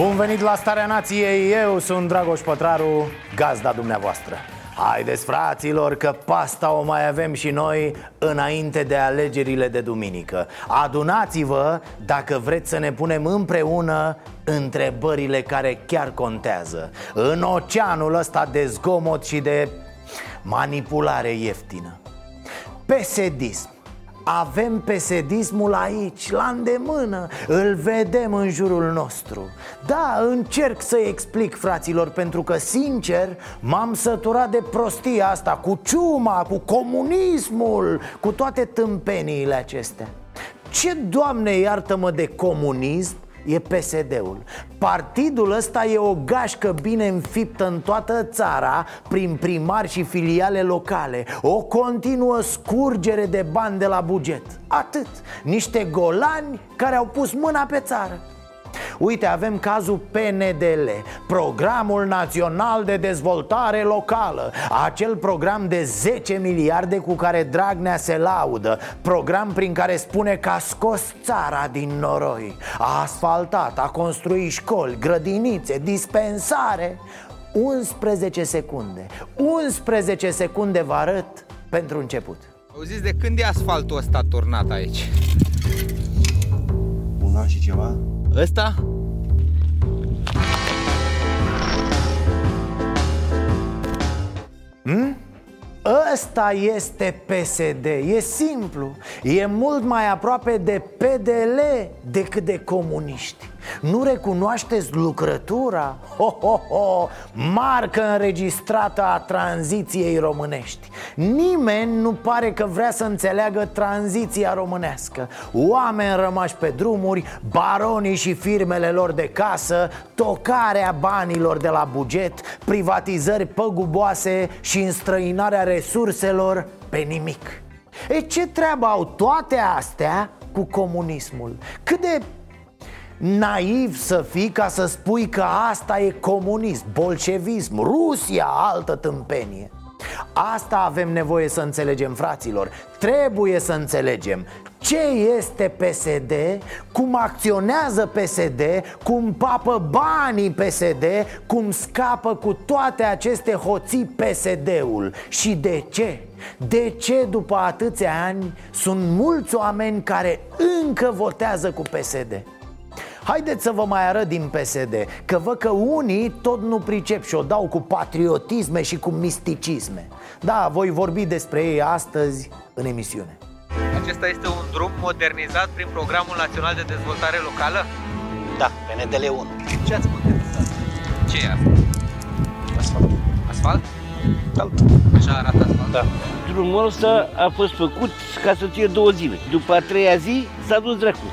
Bun venit la Starea Nației, eu sunt Dragoș Pătraru, gazda dumneavoastră. Haideți fraților că pasta o mai avem și noi înainte de alegerile de duminică. Adunați-vă dacă vreți să ne punem împreună întrebările care chiar contează. În oceanul ăsta de zgomot și de manipulare ieftină. Pesedism avem pesedismul aici, la îndemână. Îl vedem în jurul nostru. Da, încerc să explic, fraților Pentru că, sincer, m-am săturat de prostia asta Cu ciuma, cu comunismul Cu toate tâmpeniile acestea. Ce, Doamne, iartă-mă de comunism E PSD-ul Partidul ăsta e o gașcă bine înfiptă în toată țara Prin primari și filiale locale. O continuă scurgere de bani de la buget. Atât. Niște golani care au pus mâna pe țară Uite, avem cazul PNDL Programul Național de Dezvoltare Locală. Acel program de 10 miliarde cu care Dragnea se laudă. Program prin care spune că a scos țara din noroi. A asfaltat, a construit școli, grădinițe, dispensare. 11 secunde. 11 secunde vă arăt pentru început. Auziți, de când e asfaltul ăsta turnat aici? Un an și ceva? Ăsta? Ăsta este PSD, e simplu. E mult mai aproape de PDL decât de comuniști Nu recunoașteți lucrătura? Ho, ho, ho! Marcă înregistrată a tranziției românești Nimeni nu pare că vrea să înțeleagă tranziția românească Oameni rămași pe drumuri, baronii și firmele lor de casă Tocarea banilor de la buget, privatizări păguboase și înstrăinarea resurselor pe nimic E ce treabă au toate astea cu comunismul? Cât de naiv să fii ca să spui că asta e comunism, bolșevism, Rusia, altă tâmpenie Asta avem nevoie să înțelegem, fraților Trebuie să înțelegem ce este PSD, cum acționează PSD, cum papă banii PSD, cum scapă cu toate aceste hoții PSD-ul Și de ce? De ce după atâția ani sunt mulți oameni care încă votează cu PSD? Haideți să vă mai arăt din PSD Că văd că unii tot nu pricep și o dau cu patriotisme și cu misticisme Da, voi vorbi despre ei astăzi în emisiune Acesta este un drum modernizat prin Programul Național de Dezvoltare Locală? Da, PNDL 1. Ce ați modernizat? Ce e asta? Asfalt. Asfalt? Alt. Așa arată asfalt? Da. Drumul ăsta a fost făcut ca să ție două zile. După a treia zi s-a dus dracu.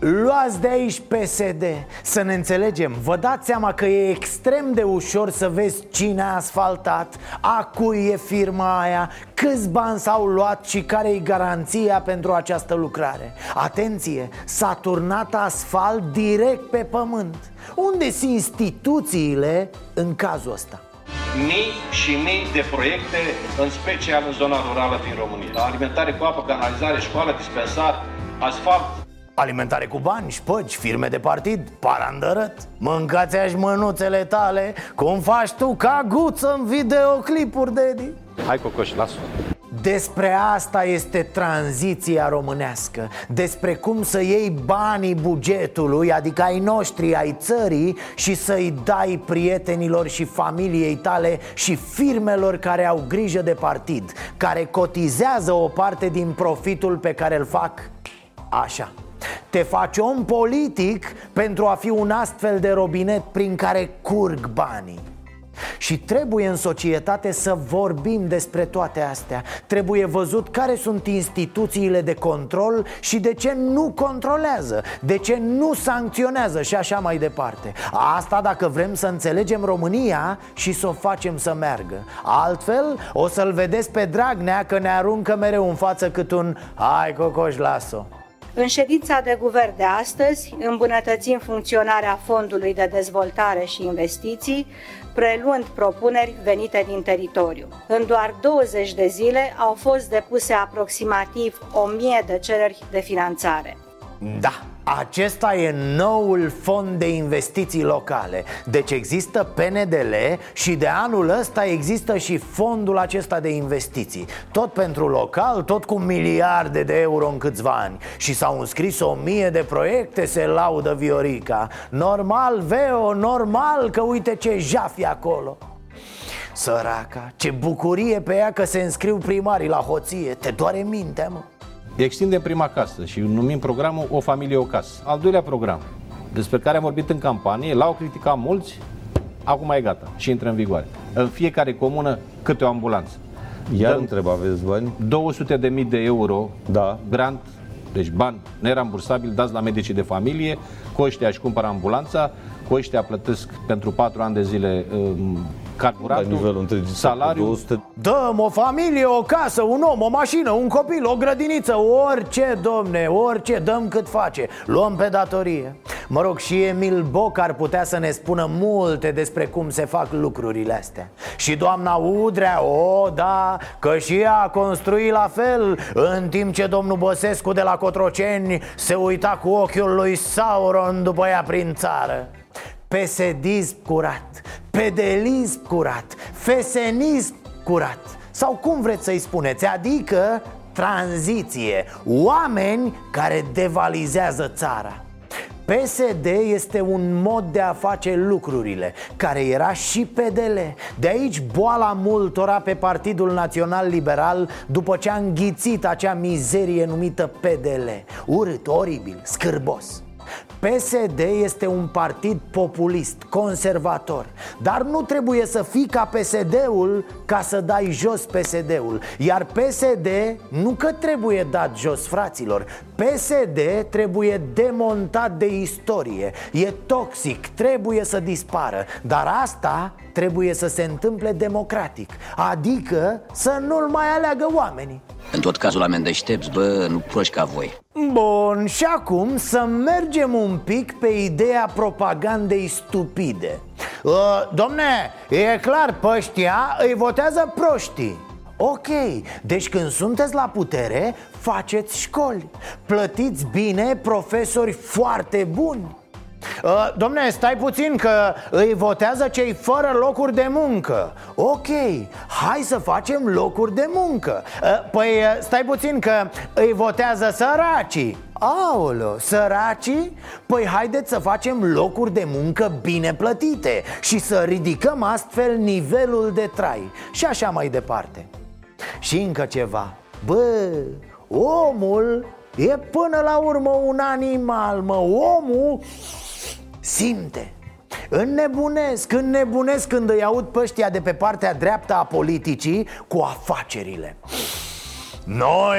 Luați de aici PSD Să ne înțelegem Vă dați seama că e extrem de ușor să vezi cine a asfaltat A cui e firma aia Câți bani s-au luat și care e garanția pentru această lucrare Atenție, s-a turnat asfalt direct pe pământ Unde sunt instituțiile în cazul ăsta? mii și mii de proiecte, în special în zona rurală din România. Alimentare cu apă, canalizare, școală, dispensar, asfalt, Alimentare cu bani, șpăgi, firme de partid, parandărăt. Mâncați aș mânuțele tale Cum faci tu ca guță în videoclipuri, Dedi. Hai, Cocoș, lasă Despre asta este tranziția românească. Despre cum să iei banii bugetului, adică ai noștri, ai țării Și să-i dai prietenilor și familiei tale și firmelor care au grijă de partid Care cotizează o parte din profitul pe care îl fac așa te faci om politic pentru a fi un astfel de robinet prin care curg banii. Și trebuie în societate să vorbim despre toate astea. Trebuie văzut care sunt instituțiile de control și de ce nu controlează De ce nu sancționează și așa mai departe. Asta dacă vrem să înțelegem România și să o facem să meargă. Altfel o să-l vedeți pe Dragnea că ne aruncă mereu în față cât un Hai cocoș, las-o în ședința de guvern de astăzi îmbunătățim funcționarea Fondului de Dezvoltare și Investiții, preluând propuneri venite din teritoriu. În doar 20 de zile au fost depuse aproximativ 1000 de cereri de finanțare. Da, acesta e noul fond de investiții locale. Deci există PNDL și de anul ăsta există și fondul acesta de investiții. Tot pentru local, tot cu miliarde de euro în câțiva ani. Și s-au înscris o mie de proiecte, se laudă Viorica. Normal, Veo, normal că uite ce jafi acolo. Săraca, ce bucurie pe ea că se înscriu primarii la hoție. Te doare mintea, mă Extindem prima casă și numim programul O familie, o casă. Al doilea program, despre care am vorbit în campanie, l-au criticat mulți, acum e gata și intră în vigoare. În fiecare comună câte o ambulanță. Iar Dăm întreb, aveți bani? 200 de mii de euro da. grant, deci bani nerambursabili dați la medicii de familie, cu ăștia își cumpără ambulanța, cu ăștia plătesc pentru 4 ani de zile um, carburantul, la nivelul întregii salariul. 200... Dăm o familie, o casă, un om, o mașină, un copil, o grădiniță, orice, domne, orice, dăm cât face. Luăm pe datorie. Mă rog, și Emil Boc ar putea să ne spună multe despre cum se fac lucrurile astea. Și doamna Udrea, o, da, că și ea a construit la fel, în timp ce domnul Băsescu de la Cotroceni se uita cu ochiul lui Sauron după ea prin țară. Pesedism curat, pedelism curat, fesenism curat. Sau cum vreți să-i spuneți, adică tranziție Oameni care devalizează țara. PSD este un mod de a face lucrurile Care era și PDL De aici boala multora pe Partidul Național Liberal După ce a înghițit acea mizerie numită PDL Urât, oribil, scârbos PSD este un partid populist, conservator Dar nu trebuie să fii ca PSD-ul ca să dai jos PSD-ul Iar PSD nu că trebuie dat jos, fraților. PSD trebuie demontat de istorie. E toxic, trebuie să dispară. Dar asta trebuie să se întâmple democratic Adică să nu-l mai aleagă oamenii. În tot cazul oameni deștepți, bă, nu proști ca voi Bun, și acum să mergem un pic pe ideea propagandei stupide. Uh, Domne, e clar, pe ăștia îi votează proștii. Ok, deci când sunteți la putere, faceți școli. Plătiți bine profesori foarte buni Uh, domne, stai puțin că îi votează cei fără locuri de muncă. Ok, hai să facem locuri de muncă. Uh, Păi uh, stai puțin că îi votează săracii. Aolo, săracii? Păi haideți să facem locuri de muncă bine plătite Și să ridicăm astfel nivelul de trai. Și așa mai departe. Și încă ceva. Bă, omul e până la urmă un animal, mă Omul simte. Înnebunesc, înnebunesc când îi aud pe ăștia de pe partea dreaptă a politicii cu afacerile. Noi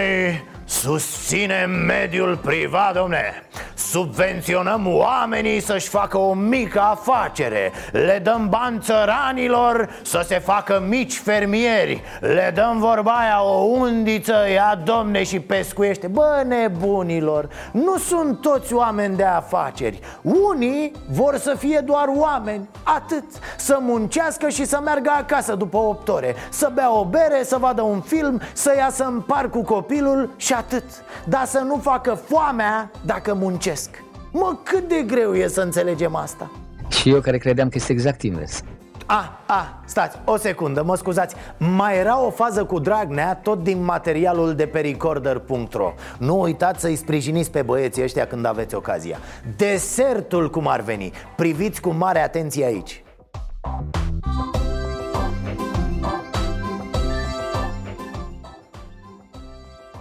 susținem mediul privat, domne. Subvenționăm oamenii să-și facă o mică afacere. Le dăm bani țăranilor să se facă mici fermieri. Le dăm vorba aia o undiță, ia domne și pescuiește. Bă, nebunilor, nu sunt toți oameni de afaceri. Unii vor să fie doar oameni, atât. Să muncească și să meargă acasă după 8 ore Să bea o bere, să vadă un film, să iasă în parc cu copilul și atât. Dar să nu facă foamea dacă muncesc. Mă, cât de greu e să înțelegem asta? Și eu care credeam că este exact invers. A, a, stați, o secundă, mă scuzați. Mai era o fază cu Dragnea Tot din materialul de pe recorder.ro Nu uitați să-i sprijiniți pe băieții ăștia Când aveți ocazia. Desertul cum ar veni. Priviți cu mare atenție aici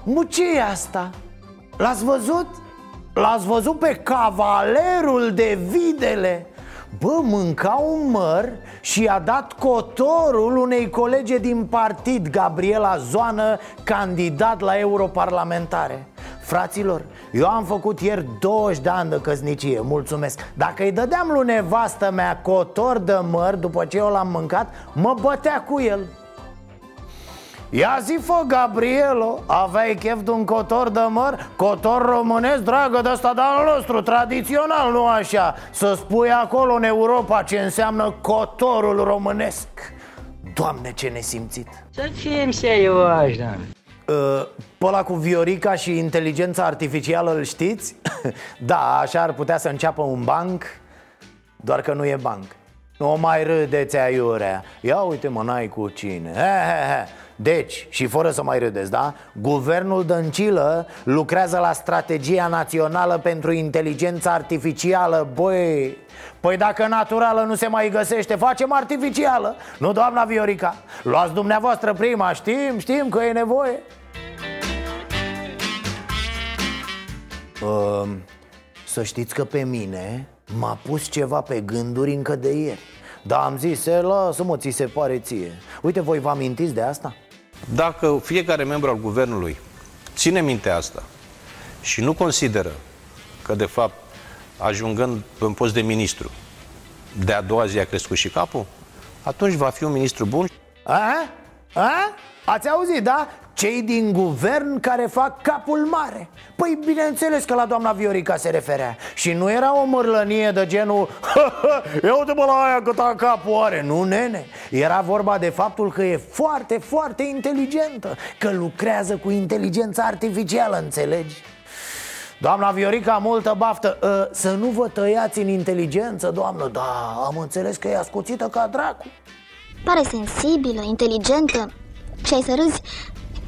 Mă, ce e asta? L-ați văzut? L-ați văzut pe cavalerul de videle? Bă, mânca un măr și a dat cotorul unei colege din partid, Gabriela Zoană, candidat la europarlamentare Fraților, eu am făcut ieri 20 de ani de căsnicie, mulțumesc Dacă îi dădeam lui nevastă mea cotor de măr după ce eu l-am mâncat, mă bătea cu el Ia zi fă, Gabrielo, aveai chef de un cotor de măr? Cotor românesc, dragă, de ăsta de al nostru, tradițional, nu așa? Să spui acolo în Europa ce înseamnă cotorul românesc. Doamne, ce nesimțit. Să fim serioși, doamne Uh, pe ăla cu Viorica și inteligența artificială îl știți? da, așa ar putea să înceapă un banc Doar că nu e banc. Nu mai râdeți aiurea. Ia uite mă, n-ai cu cine. He, he, he. Deci, și fără să mai râdeți, da? Guvernul Dăncilă lucrează la strategia națională pentru inteligența artificială Băi, Păi dacă naturală nu se mai găsește, facem artificială Nu, doamna Viorica? Luați dumneavoastră prima, știm, știm că e nevoie uh, Să știți că pe mine m-a pus ceva pe gânduri încă de ieri Da, am zis, lasă-mă, ți se pare ție Uite, voi vă amintiți de asta? Dacă fiecare membru al guvernului ține minte asta și nu consideră că, de fapt, ajungând în post de ministru, de a doua zi a crescut și capul, atunci va fi un ministru bun. A? A? Ați auzit, da? Cei din guvern care fac capul mare. Păi bineînțeles că la doamna Viorica se referea. Și nu era o mărlănie de genul Eu uite mă la aia cât a capul are. Nu, nene. Era vorba de faptul că e foarte, foarte inteligentă Că lucrează cu inteligența artificială, înțelegi? Doamna Viorica, multă baftă. Ă, Să nu vă tăiați în inteligență, doamnă. Da, am înțeles că e ascuțită ca dracu Pare sensibilă, inteligentă. Și ai să râzi,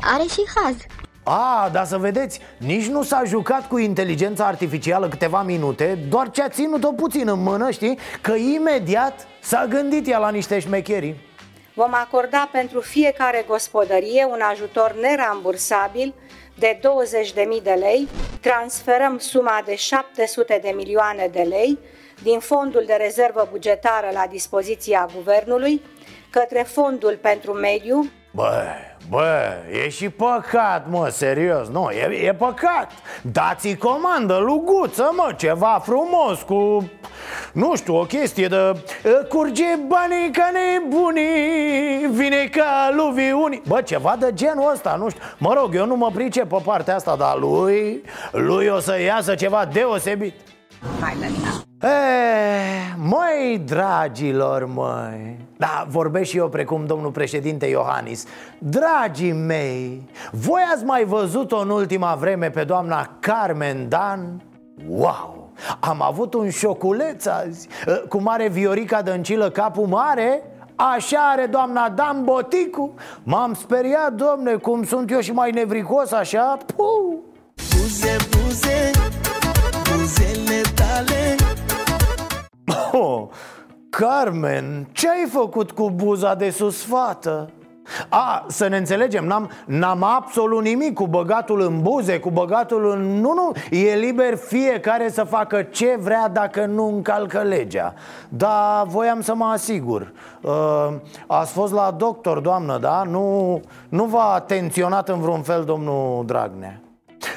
are și haz. A, dar să vedeți, nici nu s-a jucat cu inteligența artificială câteva minute Doar ce a ținut-o puțin în mână, știi? Că imediat s-a gândit ea la niște șmecheri. Vom acorda pentru fiecare gospodărie un ajutor nerambursabil de 20.000 de lei, transferăm suma de 700 de milioane de lei din fondul de rezervă bugetară la dispoziția guvernului către fondul pentru mediu. Bă, bă, e și păcat, mă, serios, nu, e, e păcat. Dați-i comandă, luguță, mă, ceva frumos cu, nu știu, o chestie de Curge banii ca nebunii, vine ca unii. Bă, ceva de genul ăsta, nu știu. Mă rog, eu nu mă pricep pe partea asta, dar lui, lui o să iasă ceva deosebit. Hai, Eh, măi, dragilor, măi Da, vorbesc și eu precum domnul președinte Iohannis Dragii mei, voi ați mai văzut-o în ultima vreme pe doamna Carmen Dan? Wow! Am avut un șoculeț azi eh, Cum are Viorica Dăncilă capul mare Așa are doamna Dan Boticu M-am speriat, domne, cum sunt eu și mai nevricos așa Puh! Buze, buze, buzele tale Oh, Carmen, ce ai făcut cu buza de sus fată? A, să ne înțelegem, n-am, n-am absolut nimic cu băgatul în buze, cu băgatul în... Nu, nu, e liber fiecare să facă ce vrea dacă nu încalcă legea Dar voiam să mă asigur uh, Ați fost la doctor, doamnă, da? Nu, nu v-a atenționat în vreun fel domnul Dragnea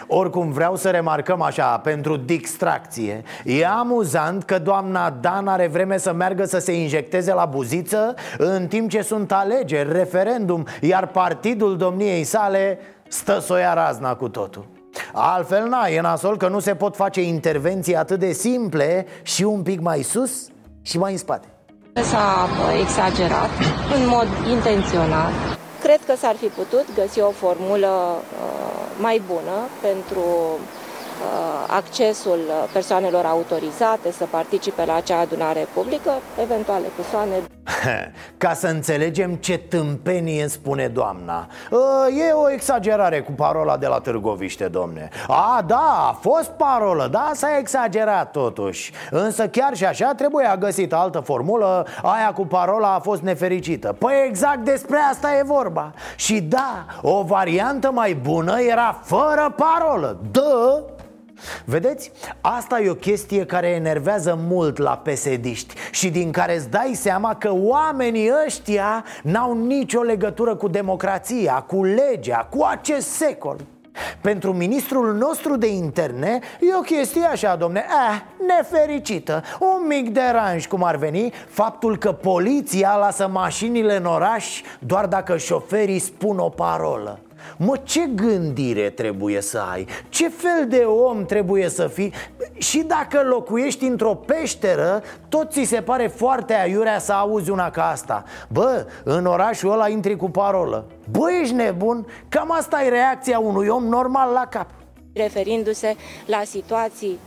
oricum vreau să remarcăm așa, pentru distracție E amuzant că doamna Dan are vreme să meargă să se injecteze la buziță În timp ce sunt alegeri, referendum Iar partidul domniei sale stă să o ia razna cu totul Altfel, na, e nasol că nu se pot face intervenții atât de simple și un pic mai sus și mai în spate S-a exagerat în mod intenționat. Cred că s-ar fi putut găsi o formulă uh, mai bună pentru uh, accesul persoanelor autorizate să participe la acea adunare publică, eventuale persoane. Ca să înțelegem ce tâmpenie spune doamna. Uh, E o exagerare cu parola de la Târgoviște, domne. A, da, a fost parolă, da, s-a exagerat totuși. Însă chiar și așa trebuie a găsit altă formulă Aia cu parola a fost nefericită. Păi exact despre asta e vorba. Și da, o variantă mai bună era fără parolă Dă, Vedeți? Asta e o chestie care enervează mult la pesediști Și din care îți dai seama că oamenii ăștia N-au nicio legătură cu democrația, cu legea, cu acest secol. Pentru ministrul nostru de interne e o chestie așa, domne, eh, nefericită. Un mic deranj, cum ar veni, faptul că poliția lasă mașinile în oraș doar dacă șoferii spun o parolă Mă, ce gândire trebuie să ai? Ce fel de om trebuie să fii? Și dacă locuiești într-o peșteră, tot ți se pare foarte aiurea să auzi una ca asta Bă, în orașul ăla intri cu parolă Bă, ești nebun? Cam asta e reacția unui om normal la cap Referindu-se la situații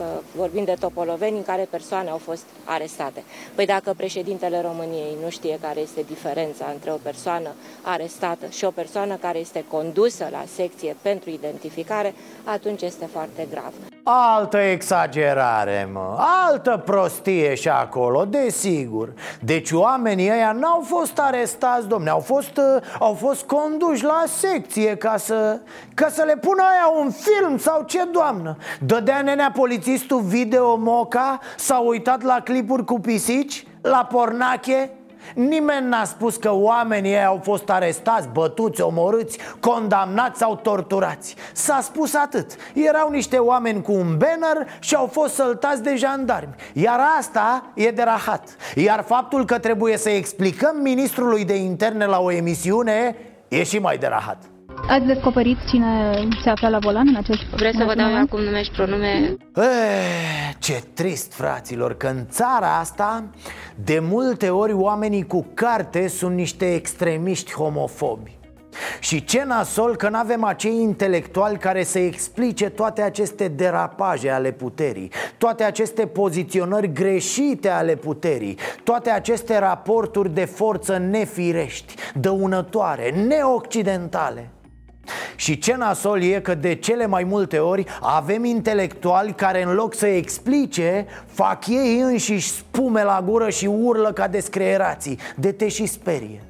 că vorbim de topoloveni în care persoane au fost arestate. Păi dacă președintele României nu știe care este diferența între o persoană arestată și o persoană care este condusă la secție pentru identificare, atunci este foarte grav. Altă exagerare, mă, altă prostie și acolo, desigur Deci oamenii ăia n-au fost arestați, domne, au fost, uh, au fost conduși la secție ca să, ca să le pună aia un film sau ce, doamnă Dădea nenea polițistul video moca, s-a uitat la clipuri cu pisici, la pornache? Nimeni n-a spus că oamenii ei au fost arestați, bătuți, omorâți, condamnați sau torturați. S-a spus atât. Erau niște oameni cu un banner și au fost săltați de jandarmi. Iar asta e de rahat. Iar faptul că trebuie să explicăm ministrului de interne la o emisiune e și mai de rahat Ați descoperit cine se afla la volan în acest Vreți să vă dau acum nume și pronume? Eh, ce trist, fraților, că în țara asta de multe ori oamenii cu carte sunt niște extremiști homofobi. Și ce nasol că nu avem acei intelectuali care să explice toate aceste derapaje ale puterii Toate aceste poziționări greșite ale puterii Toate aceste raporturi de forță nefirești, dăunătoare, neoccidentale și ce nasol e că de cele mai multe ori avem intelectuali care în loc să explice Fac ei înșiși spume la gură și urlă ca descreerații De te și sperie.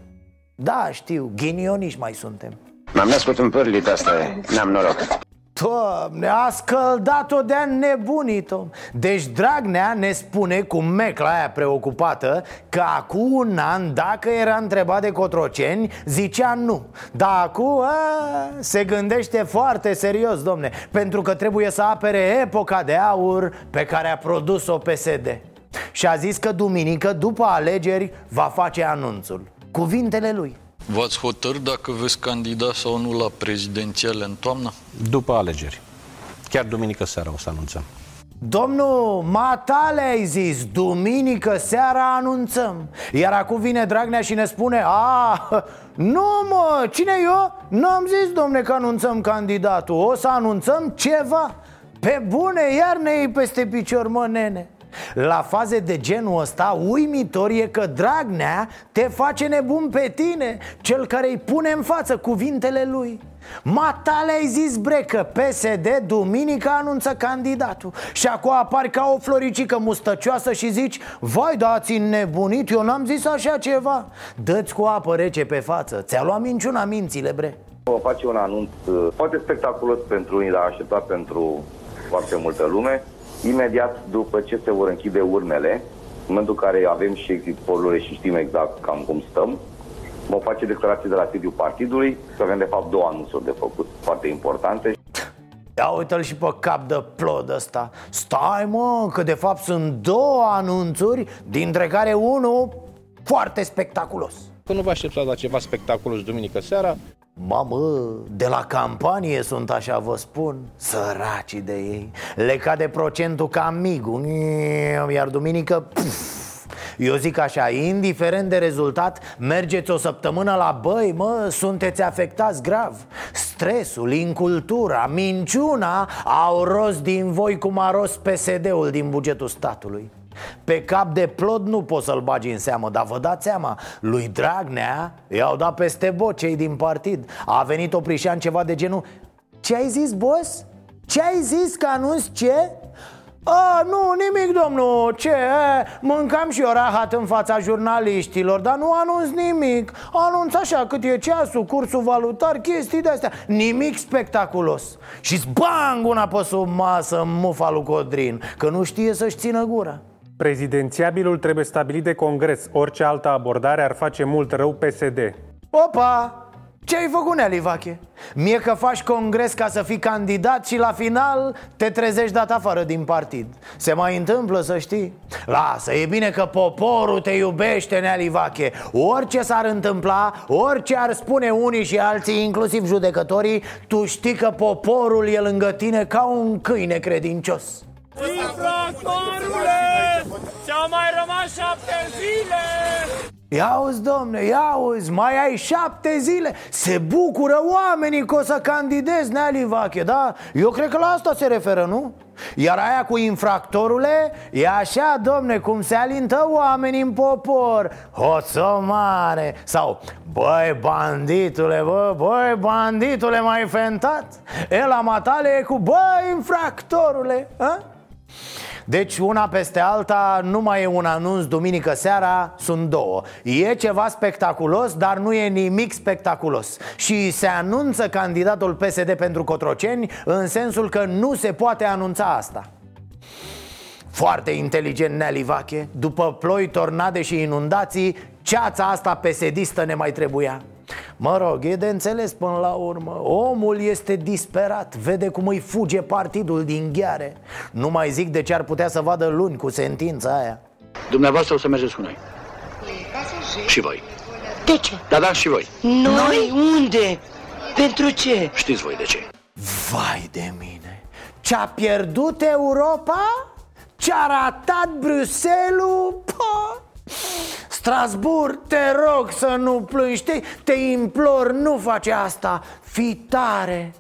Da, știu, ghinioniști mai suntem. M-am născut în pârlit asta, n-am noroc Doamne, a scăldat-o de-a nebunit om Deci Dragnea ne spune cu mecla aia preocupată Că acum un an, dacă era întrebat de Cotroceni, zicea nu. Dar acum a, se gândește foarte serios, domne Pentru că trebuie să apere epoca de aur pe care a produs-o PSD Și a zis că duminică, după alegeri, va face anunțul. Cuvintele lui V-ați hotărât dacă veți candida sau nu la prezidențiale în toamnă? După alegeri. Chiar duminică seara o să anunțăm. Domnul, matale ai zis, duminică seara anunțăm Iar acum vine Dragnea și ne spune A, nu mă, cine eu? Nu am zis, domne, că anunțăm candidatul O să anunțăm ceva Pe bune, iar ne iei peste picior, mă, nene la faze de genul ăsta, uimitor e că Dragnea te face nebun pe tine Cel care îi pune în față cuvintele lui. Matale ai zis bre că PSD duminică anunță candidatul. Și acum apari ca o floricică mustăcioasă și zici Vai, da, ați nebunit, eu n-am zis așa ceva. Dă-ți cu apă rece pe față, ți-a luat minciuna mințile bre. O face un anunț uh, foarte spectaculos pentru unii, dar așteptat pentru foarte multă lume imediat după ce se vor închide urnele, în momentul în care avem și exit polurile și știm exact cam cum stăm, vom face declarații de la sediul partidului, să avem de fapt două anunțuri de făcut foarte importante. Ia uite-l și pe cap de plod ăsta. Stai mă, că de fapt sunt două anunțuri Dintre care unul foarte spectaculos. Că nu vă așteptați la ceva spectaculos duminică seara Mamă, de la campanie sunt așa, vă spun. Săracii de ei. Le cade procentul ca migul Iar duminică, puf, eu zic așa, indiferent de rezultat, mergeți o săptămână la băi, mă, sunteți afectați grav. Stresul, incultura, minciuna au rost din voi cum a rost PSD-ul din bugetul statului pe cap de plod nu poți să-l bagi în seamă Dar vă dați seama, lui Dragnea i-au dat peste bot cei din partid A venit Oprișan ceva de genul Ce ai zis, boss? Ce ai zis că anunți ce? A, nu, nimic, domnul, ce? Mâncam și eu rahat în fața jurnaliștilor Dar nu anunț nimic Anunț așa cât e ceasul, cursul valutar, chestii de-astea Nimic spectaculos și bang una pe sub masă mufa lui Codrin Că nu știe să-și țină gura Prezidențiabilul trebuie stabilit de congres Orice altă abordare ar face mult rău PSD Opa! Ce ai făcut, Nea Livache? Mie că faci congres ca să fii candidat și la final te trezești dat afară din partid Se mai întâmplă să știi? Lasă, e bine că poporul te iubește, Nea Livache Orice s-ar întâmpla, orice ar spune unii și alții, inclusiv judecătorii Tu știi că poporul e lângă tine ca un câine credincios Infractorule! Ți-au mai rămas șapte zile! Ia uzi, domne, ia uzi, mai ai șapte zile Se bucură oamenii că o să candidezi, Nea Livache, da? Eu cred că la asta se referă, nu? Iar aia cu infractorule e așa, domne, cum se alintă oamenii în popor Hoțo mare Sau, băi, banditule, bă, băi, banditule, mai fentat El la matale e cu, băi, infractorule, a? Deci una peste alta nu mai e un anunț duminică seara, sunt două. E ceva spectaculos, dar nu e nimic spectaculos. Și se anunță candidatul PSD pentru Cotroceni În sensul că nu se poate anunța asta. Foarte inteligent Nea Livache După ploi, tornade și inundații Ceața asta pesedistă ne mai trebuia Mă rog, e de înțeles până la urmă Omul este disperat Vede cum îi fuge partidul din gheare Nu mai zic de ce ar putea să vadă luni cu sentința aia Dumneavoastră o să mergeți cu noi. Și voi. De ce? Da, da, și voi. Noi? Unde? Pentru ce? Știți voi de ce. Vai de mine Ce-a pierdut Europa? Ce-a ratat Bruxelles? Pa! Strasbourg, te rog să nu plângi Te, te implor, nu face asta. Fii tare.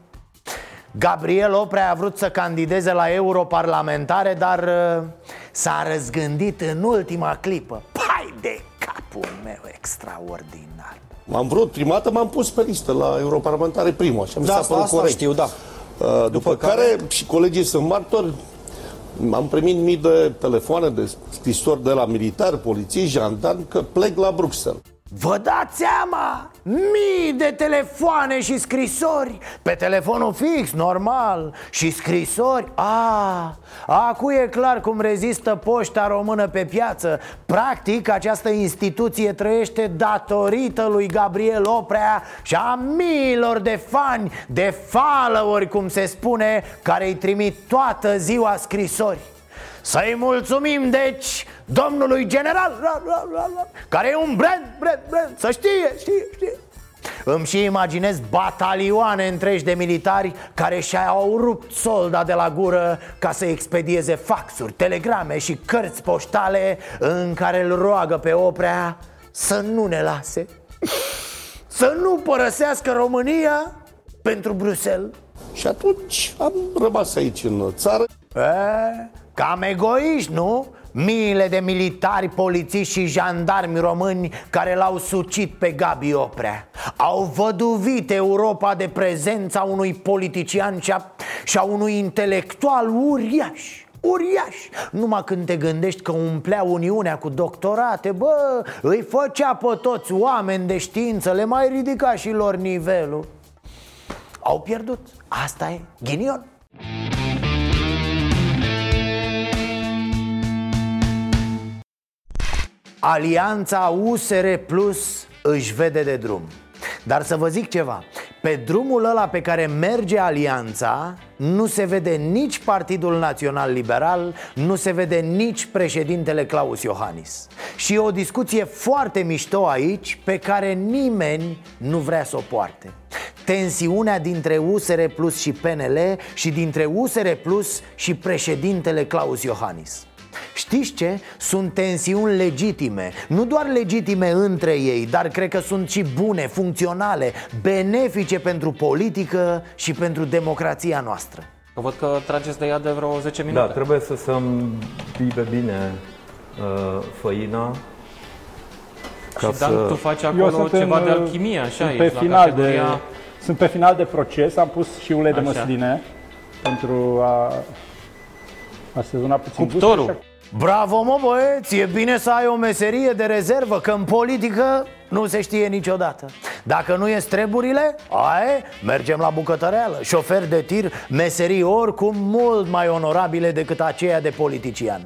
Gabriel Oprea a vrut să candideze la europarlamentare Dar uh, s-a răzgândit în ultima clipă. Pai de capul meu extraordinar. M-am vrut, prima dată m-am pus pe listă la europarlamentare primul Așa mi Da, s-a asta, părut asta corect. știu, da. Uh, după, După care, care- și colegii sunt martori am primit mii de telefoane, de scrisori de la militari, polițiști, jandarmi că plec la Bruxelles. Vă dați seama? Mii de telefoane și scrisori Pe telefonul fix, normal Și scrisori? A, acu e clar cum rezistă poșta română pe piață Practic, această instituție trăiește datorită lui Gabriel Oprea Și a miilor de fani, de followeri, cum se spune Care îi trimit toată ziua scrisori să-i mulțumim, deci, domnului general ra, ra, ra, ra, Care e un brand, brand, brand. Să știe, știe, știe. Îmi și imaginez batalioane întregi de militari care și-au rupt solda de la gură ca să expedieze faxuri, telegrame și cărți poștale în care îl roagă pe Oprea să nu ne lase Să nu părăsească România pentru Bruxelles. Și atunci am rămas aici în țară. E, cam egoiști, nu? Miile de militari, polițiști și jandarmi români care l-au sucit pe Gabi Oprea. Au văduvit Europa de prezența unui politician și a, și a unui intelectual uriaș. Uriaș! Numai când te gândești că umplea Uniunea cu doctorate Bă, îi făcea pe toți oameni de știință Le mai ridica și lor nivelul. Au pierdut. Asta e ghinion Alianța USR Plus își vede de drum. Dar să vă zic ceva Pe drumul ăla pe care merge alianța Nu se vede nici Partidul Național Liberal Nu se vede nici președintele Claus Iohannis. Și e o discuție foarte mișto aici Pe care nimeni nu vrea să o poarte. Tensiunea dintre USR Plus și PNL Și dintre USR Plus și președintele Claus Iohannis Știți ce? Sunt tensiuni legitime Nu doar legitime între ei Dar cred că sunt și bune, funcționale Benefice pentru politică și pentru democrația noastră Că văd că trageți de ea de vreo 10 minute. Da, trebuie să se îmbibe bine uh, făina. Și Dan, tu faci acolo sunt ceva în, de alchimie, așa sunt ești, pe la final de, categoria- Sunt pe final de proces, am pus și ulei de Așa. măsline pentru a A sezonat puțin Cuptorul. gustul, Bravo, mă băieți, e bine să ai o meserie de rezervă Că în politică nu se știe niciodată. Dacă nu ies treburile, aie, mergem la bucătăreală. Șofer de tir, meserii oricum mult mai onorabile decât aceea de politician.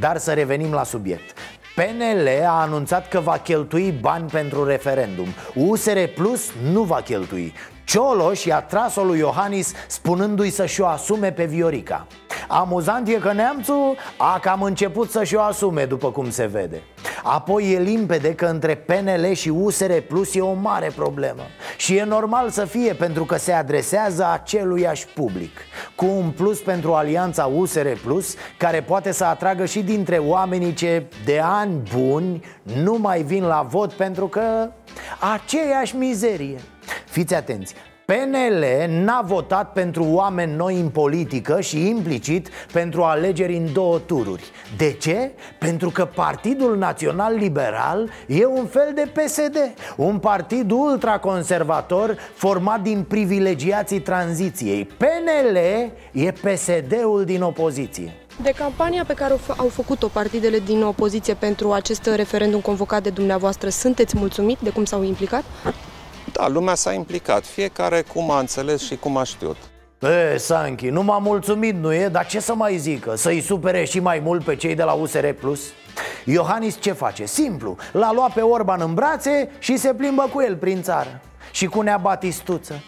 Dar să revenim la subiect. PNL a anunțat că va cheltui bani pentru referendum. USR Plus nu va cheltui Cioloș i-a tras-o lui Iohannis spunându-i să-și o asume pe Viorica. Amuzant e că neamțul a cam început să-și o asume după cum se vede. Apoi e limpede că între PNL și USR Plus e o mare problemă. Și e normal să fie pentru că se adresează aceluiași public. Cu un plus pentru alianța USR Plus Care poate să atragă și dintre oamenii ce de ani buni nu mai vin la vot pentru că aceeași mizerie Fiți atenți, PNL n-a votat pentru oameni noi în politică și implicit pentru alegeri în două tururi De ce? Pentru că Partidul Național Liberal e un fel de PSD Un partid ultraconservator format din privilegiații tranziției PNL e PSD-ul din opoziție De campania pe care o f- au făcut-o partidele din opoziție pentru acest referendum convocat de dumneavoastră, sunteți mulțumit de cum s-au implicat? Da, lumea s-a implicat, fiecare cum a înțeles și cum a știut. E, Sanchi, nu m-a mulțumit, nu e? Dar ce să mai zică? Să-i supere și mai mult pe cei de la USR Plus? Iohannis ce face? Simplu, l-a luat pe Orban în brațe și se plimbă cu el prin țară Și cu Nea Batistuță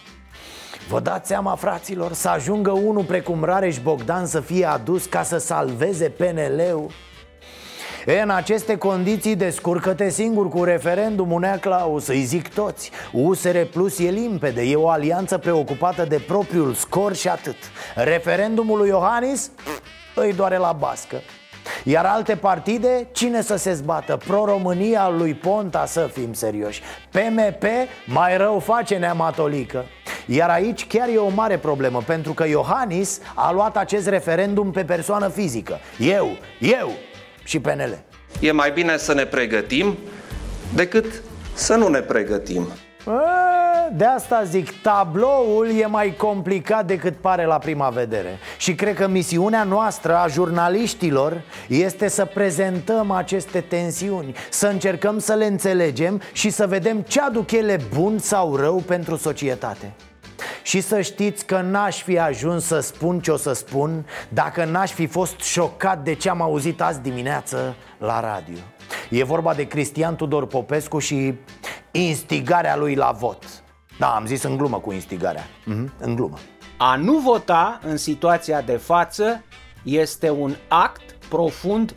Vă dați seama, fraților, să ajungă unul precum Rareș Bogdan să fie adus ca să salveze PNL-ul? E, în aceste condiții descurcă-te singur cu referendumul Nea Claus, să-i zic toți. USR Plus e limpede, e o alianță preocupată de propriul scor și atât. Referendumul lui Iohannis pf, îi doare la bască. Iar alte partide, cine să se zbată? Pro-România lui Ponta, să fim serioși. PMP mai rău face neamatolică Iar aici chiar e o mare problemă Pentru că Iohannis a luat acest referendum pe persoană fizică. Eu, eu și PNL E mai bine să ne pregătim decât să nu ne pregătim. E, De asta zic, tabloul e mai complicat decât pare la prima vedere. Și cred că misiunea noastră a jurnaliștilor este să prezentăm aceste tensiuni Să încercăm să le înțelegem și să vedem ce aduc ele bun sau rău pentru societate și să știți că n-aș fi ajuns să spun ce o să spun Dacă n-aș fi fost șocat de ce am auzit azi dimineață la radio. E vorba de Cristian Tudor Popescu și instigarea lui la vot. Da, am zis în glumă cu instigarea. Mhm, În glumă. A nu vota în situația de față este un act profund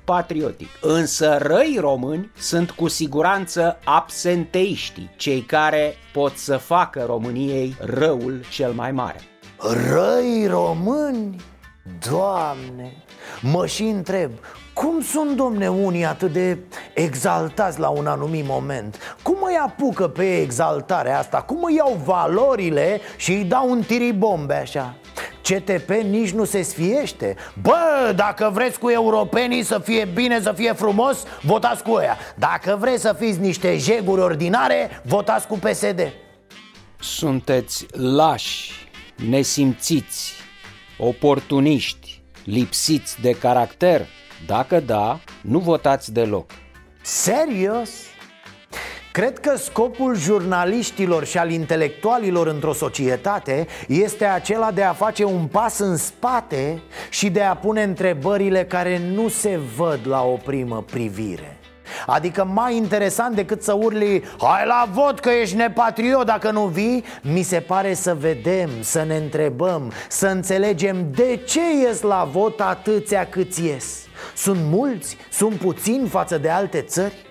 nepatriotic. Însă răi români sunt cu siguranță absenteiștii, cei care pot să facă României răul cel mai mare. Răi români? Doamne, mă și întreb Cum sunt, domne, unii atât de exaltați la un anumit moment? Cum îi apucă pe exaltarea asta? Cum îi iau valorile și îi dau un tiribombe așa? CTP nici nu se sfiește Bă, dacă vreți cu europenii să fie bine, să fie frumos, votați cu ăia Dacă vreți să fiți niște jeguri ordinare, votați cu PSD Sunteți lași, nesimțiți, oportuniști, lipsiți de caracter? Dacă da, nu votați deloc. Serios? Cred că scopul jurnaliștilor și al intelectualilor într-o societate este acela de a face un pas în spate și de a pune întrebările care nu se văd la o primă privire. Adică mai interesant decât să urli Hai la vot că ești nepatriot dacă nu vii Mi se pare să vedem, să ne întrebăm Să înțelegem de ce ies la vot atâția câți ies Sunt mulți? Sunt puțini față de alte țări?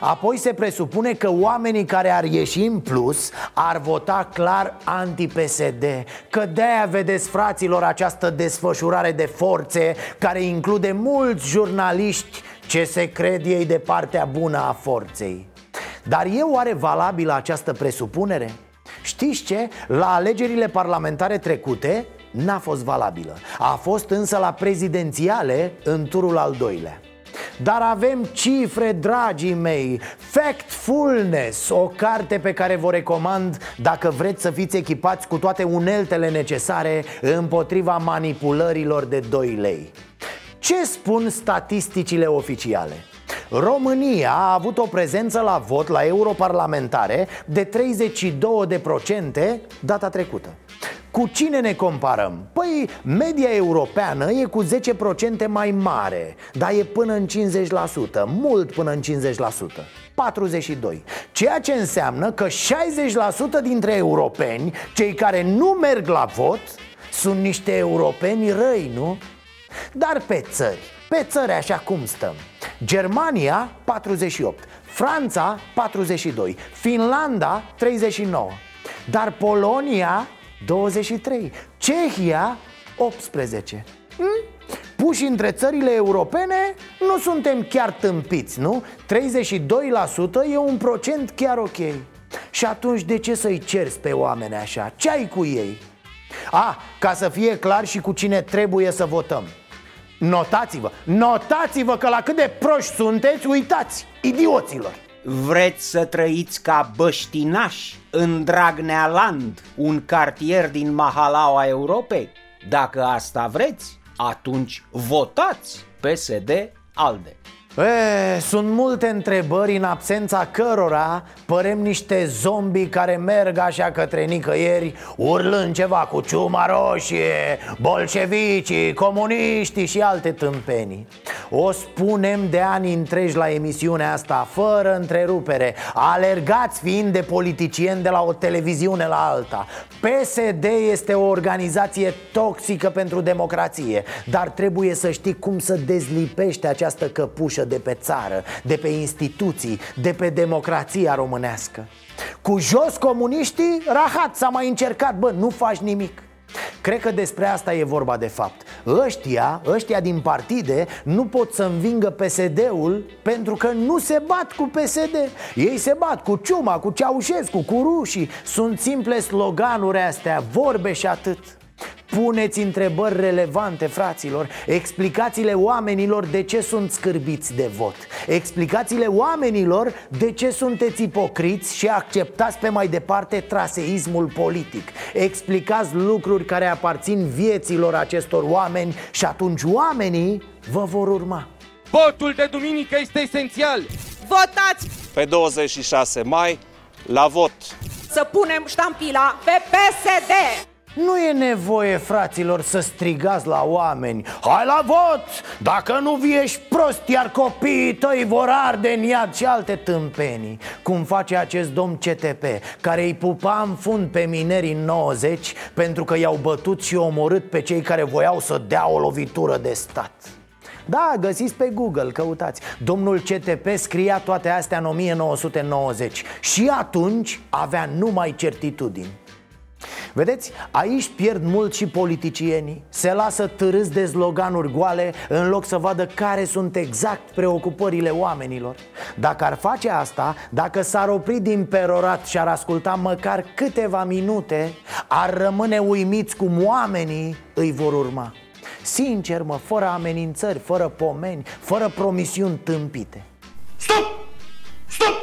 Apoi se presupune că oamenii care ar ieși în plus ar vota clar anti-PSD Că de-aia vedeți fraților această desfășurare de forțe Care include mulți jurnaliști ce se cred ei de partea bună a forței Dar e oare valabilă această presupunere? Știți ce? La alegerile parlamentare trecute n-a fost valabilă A fost însă la prezidențiale în turul al doilea Dar avem cifre, dragii mei. Factfulness, o carte pe care vă recomand Dacă vreți să fiți echipați cu toate uneltele necesare Împotriva manipulărilor de 2 lei. Ce spun statisticile oficiale? România a avut o prezență la vot la europarlamentare de 32% data trecută cu cine ne comparăm? Păi media europeană e cu 10% mai mare Dar e până în 50%, mult până în 50% 42 Ceea ce înseamnă că 60% dintre europeni, cei care nu merg la vot Sunt niște europeni răi, nu? Dar pe țări, pe țări așa cum stăm Germania 48, Franța 42, Finlanda 39 Dar Polonia 23 Cehia 18 hm? Puși între țările europene nu suntem chiar tâmpiți, nu? 32% e un procent chiar ok Și atunci de ce să-i cerți pe oameni așa? Ce ai cu ei? A, ca să fie clar și cu cine trebuie să votăm Notați-vă, notați-vă că la cât de proști sunteți, uitați, idioților Vreți să trăiți ca băștinași în Dragnealand, un cartier din Mahalaua Europei? Dacă asta vreți, atunci votați PSD-ALDE. E, sunt multe întrebări în absența cărora părem niște zombi care merg așa către nicăieri Urlând ceva cu ciuma roșie, bolșevicii, comuniștii și alte tâmpenii. O spunem de ani întregi la emisiunea asta, fără întrerupere Alergați fiind de politicieni de la o televiziune la alta. PSD este o organizație toxică pentru democrație Dar trebuie să știi cum să dezlipește această căpușă de pe țară, de pe instituții, de pe democrația românească. Cu jos comuniștii, rahat, s-a mai încercat, bă, nu faci nimic. Cred că despre asta e vorba de fapt. Ăștia, ăștia din partide nu pot să învingă PSD-ul pentru că nu se bat cu PSD Ei se bat cu Ciuma, cu Ceaușescu, cu rușii. Sunt simple sloganuri astea, vorbe și atât Puneți întrebări relevante, fraților Explicațiile oamenilor de ce sunt scârbiți de vot Explicațiile oamenilor de ce sunteți ipocriți și acceptați pe mai departe traseismul politic Explicați lucruri care aparțin vieților acestor oameni și atunci oamenii vă vor urma Votul de duminică este esențial Votați! Pe 26 mai, la vot. Să punem ștampila pe PSD! Nu e nevoie, fraților, să strigați la oameni. Hai la vot! Dacă nu vii ești prost, iar copiii tăi vor arde în iad și alte tâmpenii. Cum face acest domn CTP, care îi pupa în fund pe mineri în 90 Pentru că i-au bătut și omorât pe cei care voiau să dea o lovitură de stat? Da, găsiți pe Google, căutați. Domnul CTP scria toate astea în 1990 Și atunci avea numai certitudini Vedeți, aici pierd mult și politicienii. Se lasă târâți de sloganuri goale În loc să vadă care sunt exact preocupările oamenilor. Dacă ar face asta, dacă s-ar opri din perorat și ar asculta măcar câteva minute Ar rămâne uimiți cum oamenii îi vor urma. Sincer, mă, fără amenințări, fără pomeni, fără promisiuni tâmpite. Stop! Stop!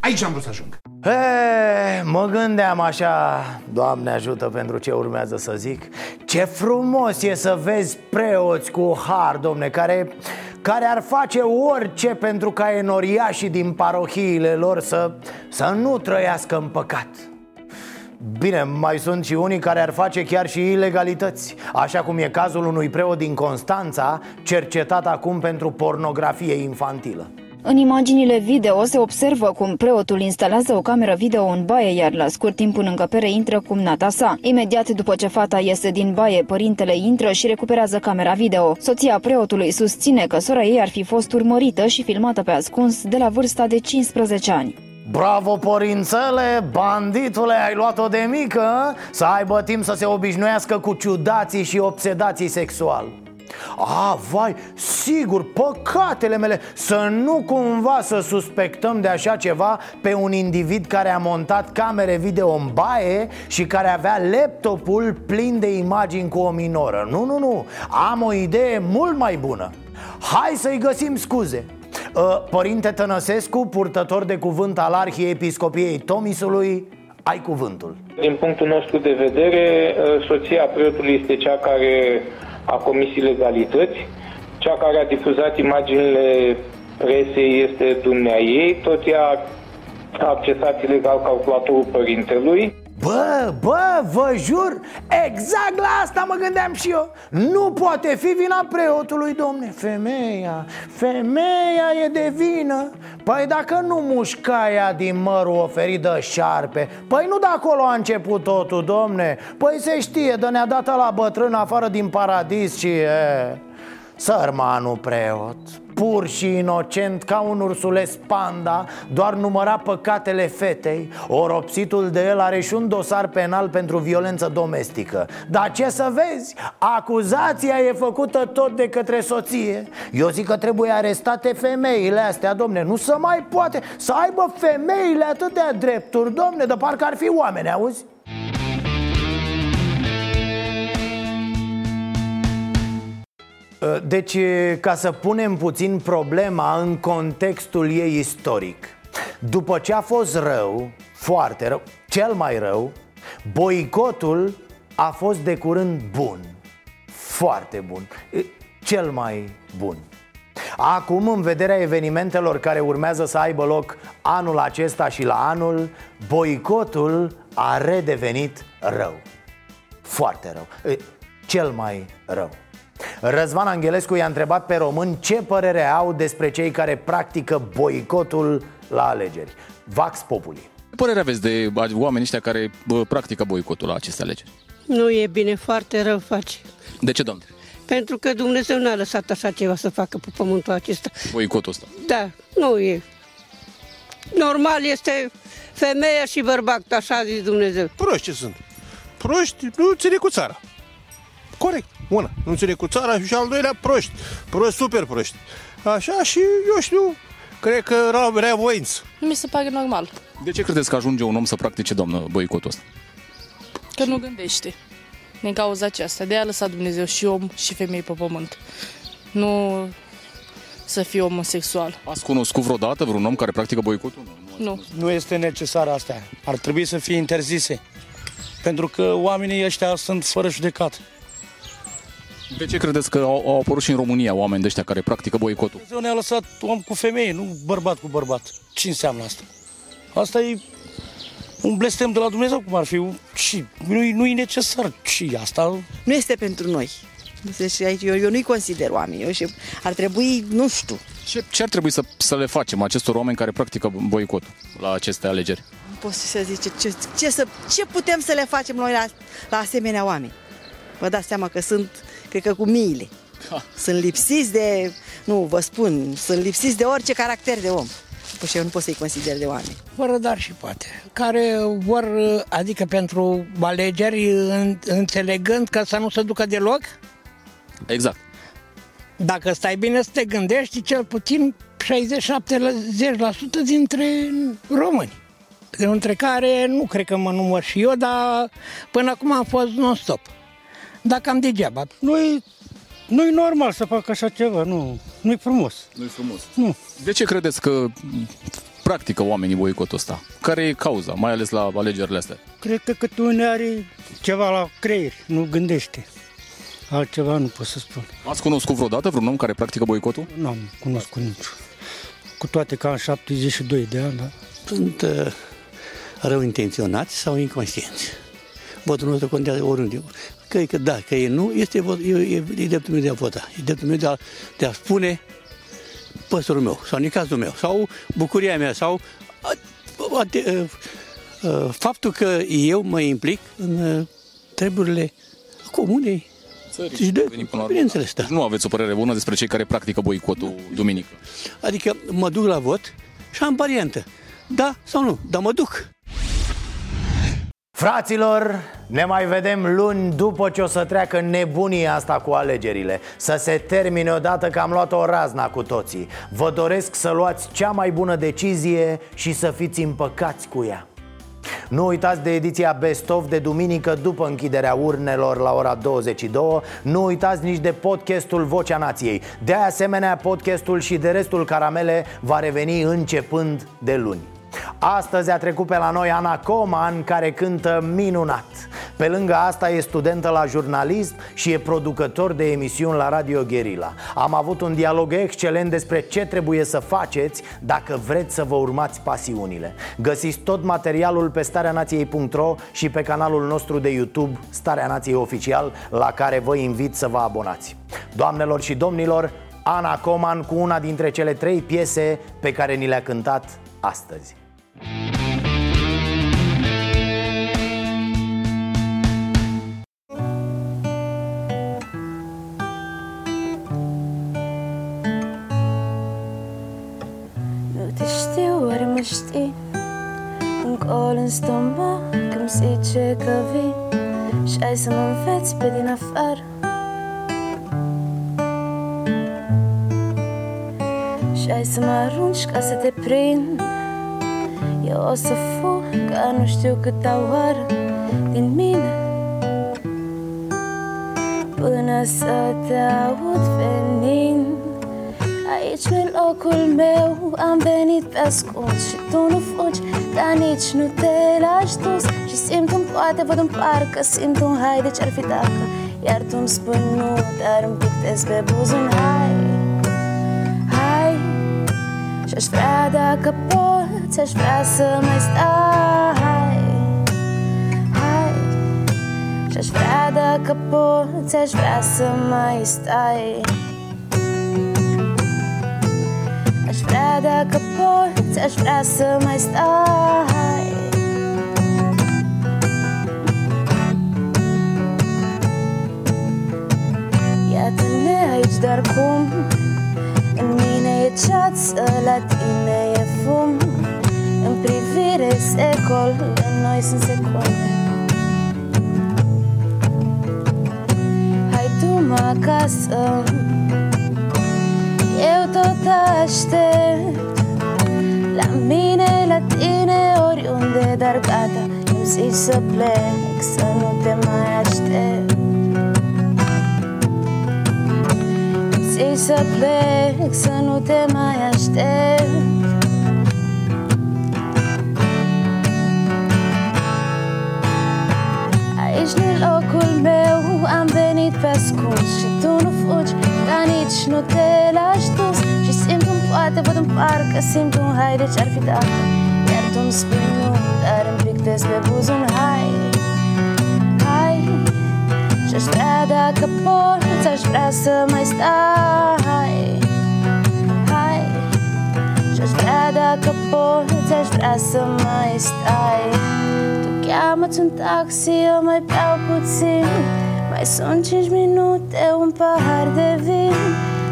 Aici am vrut să ajung E, mă gândeam așa, Doamne ajută pentru ce urmează să zic. Ce frumos e să vezi preoți cu har, domne, care, care ar face orice pentru ca enoriașii din parohiile lor să, să nu trăiască în păcat. Bine, mai sunt și unii care ar face chiar și ilegalități Așa cum e cazul unui preot din Constanța Cercetat acum pentru pornografie infantilă în imaginile video se observă cum preotul instalează o cameră video în baie, iar la scurt timp în încăpere intră cu nata sa. Imediat după ce fata iese din baie, părintele intră și recuperează camera video. Soția preotului susține că sora ei ar fi fost urmărită și filmată pe ascuns de la vârsta de 15 ani. Bravo, părințele, banditule, ai luat-o de mică Să aibă timp să se obișnuiască cu ciudații și obsedații sexual a, vai, sigur, păcatele mele Să nu cumva să suspectăm de așa ceva Pe un individ care a montat camere video în baie Și care avea laptopul plin de imagini cu o minoră. Nu, nu, nu, am o idee mult mai bună. Hai să-i găsim scuze. Uh, Părinte Tănăsescu, purtător de cuvânt al Arhiepiscopiei Tomisului, ai cuvântul. Din punctul nostru de vedere, uh, soția preotului este cea care a comis ilegalități, cea care a difuzat imaginile presei este dumnea ei, tot ea a accesat ilegal calculatorul părintelui. Bă, bă, vă jur, exact la asta mă gândeam și eu. Nu poate fi vina preotului, domne. Femeia, femeia e de vină. Păi dacă nu mușca ea din mărul oferit de șarpe Păi nu de acolo a început totul, domne. Păi se știe, de ne-a dat la bătrân afară din paradis și e... Sărmanul preot, pur și inocent ca un ursules panda Doar număra păcatele fetei Oropsitul de el are și un dosar penal pentru violență domestică Dar ce să vezi, acuzația e făcută tot de către soție Eu zic că trebuie arestate femeile astea, domne Nu se mai poate să aibă femeile atâtea drepturi, domne De parcă ar fi oameni, auzi? Deci, ca să punem puțin problema în contextul ei istoric După ce a fost rău, foarte rău, cel mai rău Boicotul a fost de curând bun. Foarte bun. Cel mai bun. Acum, în vederea evenimentelor care urmează să aibă loc anul acesta și la anul Boicotul a redevenit rău. Foarte rău. Cel mai rău Răzvan Angelescu i-a întrebat pe români ce părere au despre cei care practică boicotul la alegeri Vax Populi Ce părere aveți de oamenii ăștia care bă, practică boicotul la aceste alegeri? Nu e bine, foarte rău face. De ce, domnule? Pentru că Dumnezeu n-a lăsat așa ceva să facă pe pământul acesta. Boicotul ăsta? Da, nu e. Normal este femeia și bărbat, așa a zis Dumnezeu. Proști ce sunt? Proști nu ține cu țara. Corect. Una, nu ține cu țara și al doilea proști. Proști, super proști. Așa și, eu știu, cred că erau rea voință. Nu mi se pare normal. De ce credeți că ajunge un om să practice, doamnă, boicotul ăsta? Că nu gândește. Din cauza aceasta. De a lăsat Dumnezeu și om și femei pe pământ. Nu să fie homosexual. Ați cunoscut vreodată vreun om care practică boicotul? Nu. Nu este necesar asta. Ar trebui să fie interzise. Pentru că oamenii ăștia sunt fără judecat. De ce credeți că au, au apărut și în România oameni de ăștia care practică boicotul? Dumnezeu ne-a lăsat om cu femeie, nu bărbat cu bărbat. Ce înseamnă asta? Asta e un blestem de la Dumnezeu, cum ar fi. Și nu, nu e necesar. Și asta... Nu este pentru noi. Deci aici eu, eu nu-i consider oameni. Eu și ar trebui, nu știu. Ce, ce ar trebui să, să le facem acestor oameni care practică boicotul la aceste alegeri? Nu pot să zice ce, ce, să, ce putem să le facem noi la, la asemenea oameni. Vă dați seama că sunt, cred că cu miile. Ha. Sunt lipsiți de, nu, vă spun, sunt lipsiți de orice caracter de om. Păi și eu nu pot să-i consider de oameni. Fără dar și poate. Care vor, adică pentru alegeri, în- înțelegând că să nu se ducă deloc, Exact. dacă stai bine să te gândești, cel puțin 60-70% dintre români. Între care nu cred că mă număr și eu, dar până acum am fost non-stop. Dar cam degeaba. Nu-i, nu-i normal să facă așa ceva, nu, nu-i frumos. Nu-i frumos. Nu. De ce credeți că practică oamenii boicotul ăsta? Care e cauza, mai ales la alegerile astea? Cred că cât unul are ceva la creier, nu gândește. Altceva nu pot să spun. Ați cunoscut vreodată vreun om care practică boicotul? Nu am cunoscut nicio. Cu toate că am 72 de ani, da? Sunt uh, rău intenționați sau inconștienți. Votul nostru contează oriunde. Că e că da, că e nu, este vot, e, e, e dreptul meu de a vota. E dreptul meu de a, de a spune păstorul meu, sau nicazul meu, sau bucuria mea, sau a, a, de, a, a, faptul că eu mă implic în uh, treburile comunei. Țării. de, Venim până la urmă. bineînțeles, da. Deci nu aveți o părere bună despre cei care practică boicotul duminică. Adică mă duc la vot și am variantă. Da sau nu, dar mă duc. Fraților, ne mai vedem luni după ce o să treacă nebunia asta cu alegerile. Să se termine odată că am luat o razna cu toții. Vă doresc să luați cea mai bună decizie și să fiți împăcați cu ea. Nu uitați de ediția Best of de duminică după închiderea urnelor la ora 22 Nu uitați nici de podcastul Vocea Nației. De asemenea, podcastul și de restul caramele va reveni începând de luni Astăzi a trecut pe la noi Ana Coman, care cântă minunat. Pe lângă asta e studentă la jurnalism și e producător de emisiuni la Radio Guerilla. Am avut un dialog excelent despre ce trebuie să faceți dacă vreți să vă urmați pasiunile. Găsiți tot materialul pe stareanației.ro și pe canalul nostru de YouTube Starea Nației Oficial, la care vă invit să vă abonați. Doamnelor și domnilor, Ana Coman cu una dintre cele trei piese pe care ni le-a cântat astăzi zice că vii Și ai să mă înveți pe din afară. Și ai să mă arunci ca să te prind. Eu o să fug ca nu știu câta oară Din mine. Până să te aud venind Aici nu locul meu, am venit pe ascuns Și tu nu fugi, dar nici nu te lași dus Și simt un poate, văd un parcă, simt un haide ce-ar fi dacă? Iar tu îmi spui nu, dar îmi pictez pe buzun Hai, hai. Și-aș vrea dacă poți, aș vrea să mai stai Hai, și-aș vrea dacă poți, aș vrea să mai stai. Aș vrea dacă poți, aș vrea să mai stai aici, dar cum? În mine e ceață, la tine e fum. În privire secol, în noi sunt secunde Hai du-mă acasă. Eu tot aștept. La mine, la tine, oriunde Dar gata, îmi zici să plec Să nu te mai aștept Îmi zici să plec Să nu te mai aștept. Aici nu locul meu, am venit pe ascuns Și tu nu fugi, dar nici nu te lași dus. Și simt un poate, văd un parcă, simt un haide ce-ar fi dacă. Iar tu îmi spui nu, dar îmi pictez pe buzun Hai, hai Și-aș vrea dacă poți, aș vrea să mai stai. Hai. Și-aș vrea dacă poți, aș vrea să mai stai. Cheamă-ți un taxi, eu mai beau puțin. Mai sunt cinci minute, un pahar de vin.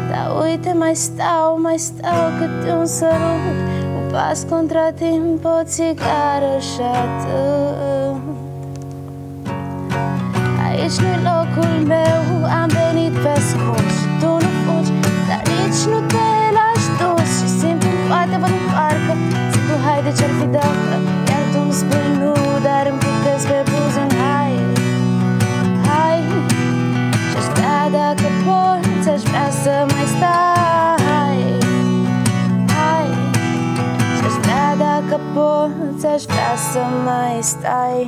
Dar uite, mai stau, mai stau câte un sărut. Un pas contra timp, o țigară și atât Aici nu-i locul meu, am venit pe ascuns Și tu nu fugi, dar nici nu te lași dus. Și simt un poate, văd un parcă Simt un haide ce-ar fi dacă Iar tu îmi spui nu, dar îmi pictez pe buzun Hai, hai Și-aș vrea dacă poți, aș vrea să mai stai. Hai Și-aș vrea dacă poți, aș vrea să mai stai